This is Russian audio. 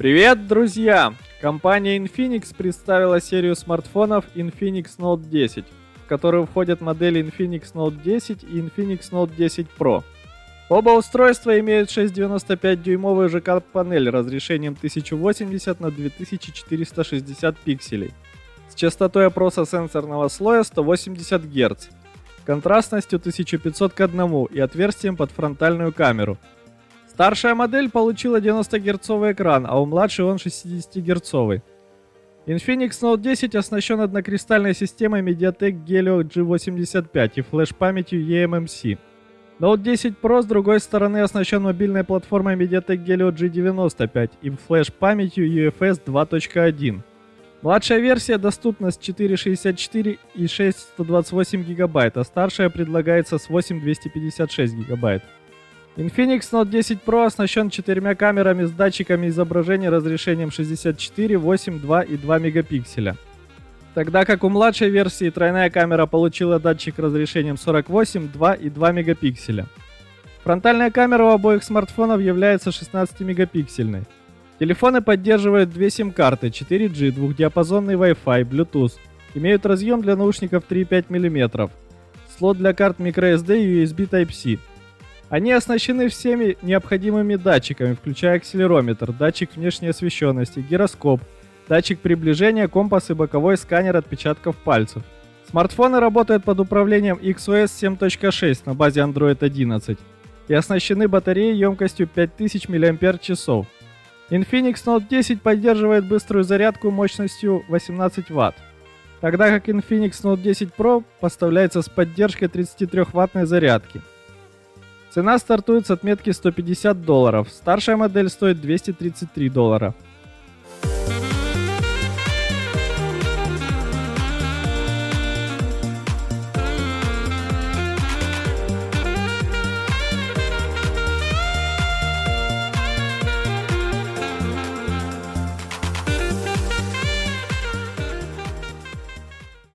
Привет, друзья! Компания Infinix представила серию смартфонов Infinix Note 10, в которую входят модели Infinix Note 10 и Infinix Note 10 Pro. Оба устройства имеют 6,95-дюймовую ЖК-панель разрешением 1080 на 2460 пикселей с частотой опроса сенсорного слоя 180 Гц, контрастностью 1500 к 1 и отверстием под фронтальную камеру – Старшая модель получила 90 герцовый экран, а у младшей он 60 герцовый. Infinix Note 10 оснащен однокристальной системой MediaTek Helio G85 и флеш-памятью eMMC. Note 10 Pro с другой стороны оснащен мобильной платформой MediaTek Helio G95 и флеш-памятью UFS 2.1. Младшая версия доступна с 464 и 628 гигабайт, а старшая предлагается с 8256 гигабайт. Infinix Note 10 Pro оснащен четырьмя камерами с датчиками изображения разрешением 64, 8, 2 и 2 мегапикселя. Тогда как у младшей версии тройная камера получила датчик разрешением 48, 2 и 2 мегапикселя. Фронтальная камера у обоих смартфонов является 16-мегапиксельной. Телефоны поддерживают две сим-карты 4G, двухдиапазонный Wi-Fi, Bluetooth. Имеют разъем для наушников 3,5 мм. Слот для карт microSD и USB Type-C. Они оснащены всеми необходимыми датчиками, включая акселерометр, датчик внешней освещенности, гироскоп, датчик приближения, компас и боковой сканер отпечатков пальцев. Смартфоны работают под управлением XOS 7.6 на базе Android 11 и оснащены батареей емкостью 5000 мАч. Infinix Note 10 поддерживает быструю зарядку мощностью 18 Вт, тогда как Infinix Note 10 Pro поставляется с поддержкой 33-ваттной зарядки – Цена стартует с отметки 150 долларов. Старшая модель стоит 233 доллара.